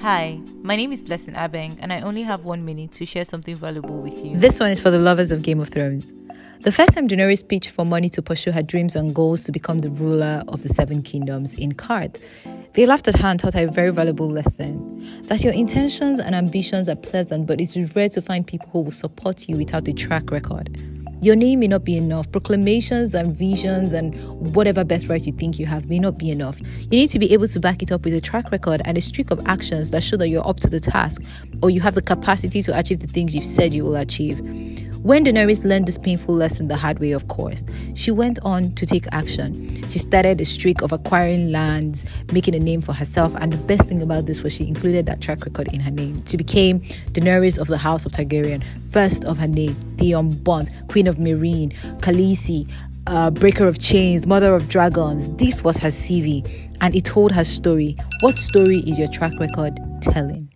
Hi, my name is Blessing Abeng, and I only have one minute to share something valuable with you. This one is for the lovers of Game of Thrones. The first time Daenerys pitched for money to pursue her dreams and goals to become the ruler of the Seven Kingdoms in Qarth, they laughed at her and taught her a very valuable lesson that your intentions and ambitions are pleasant, but it's rare to find people who will support you without a track record. Your name may not be enough. Proclamations and visions and whatever best right you think you have may not be enough. You need to be able to back it up with a track record and a streak of actions that show that you're up to the task or you have the capacity to achieve the things you've said you will achieve. When Daenerys learned this painful lesson the hard way, of course, she went on to take action. She started a streak of acquiring lands, making a name for herself, and the best thing about this was she included that track record in her name. She became Daenerys of the House of Targaryen, first of her name, the Unburnt, Queen of Meereen, Khaleesi, uh, Breaker of Chains, Mother of Dragons. This was her CV, and it told her story. What story is your track record telling?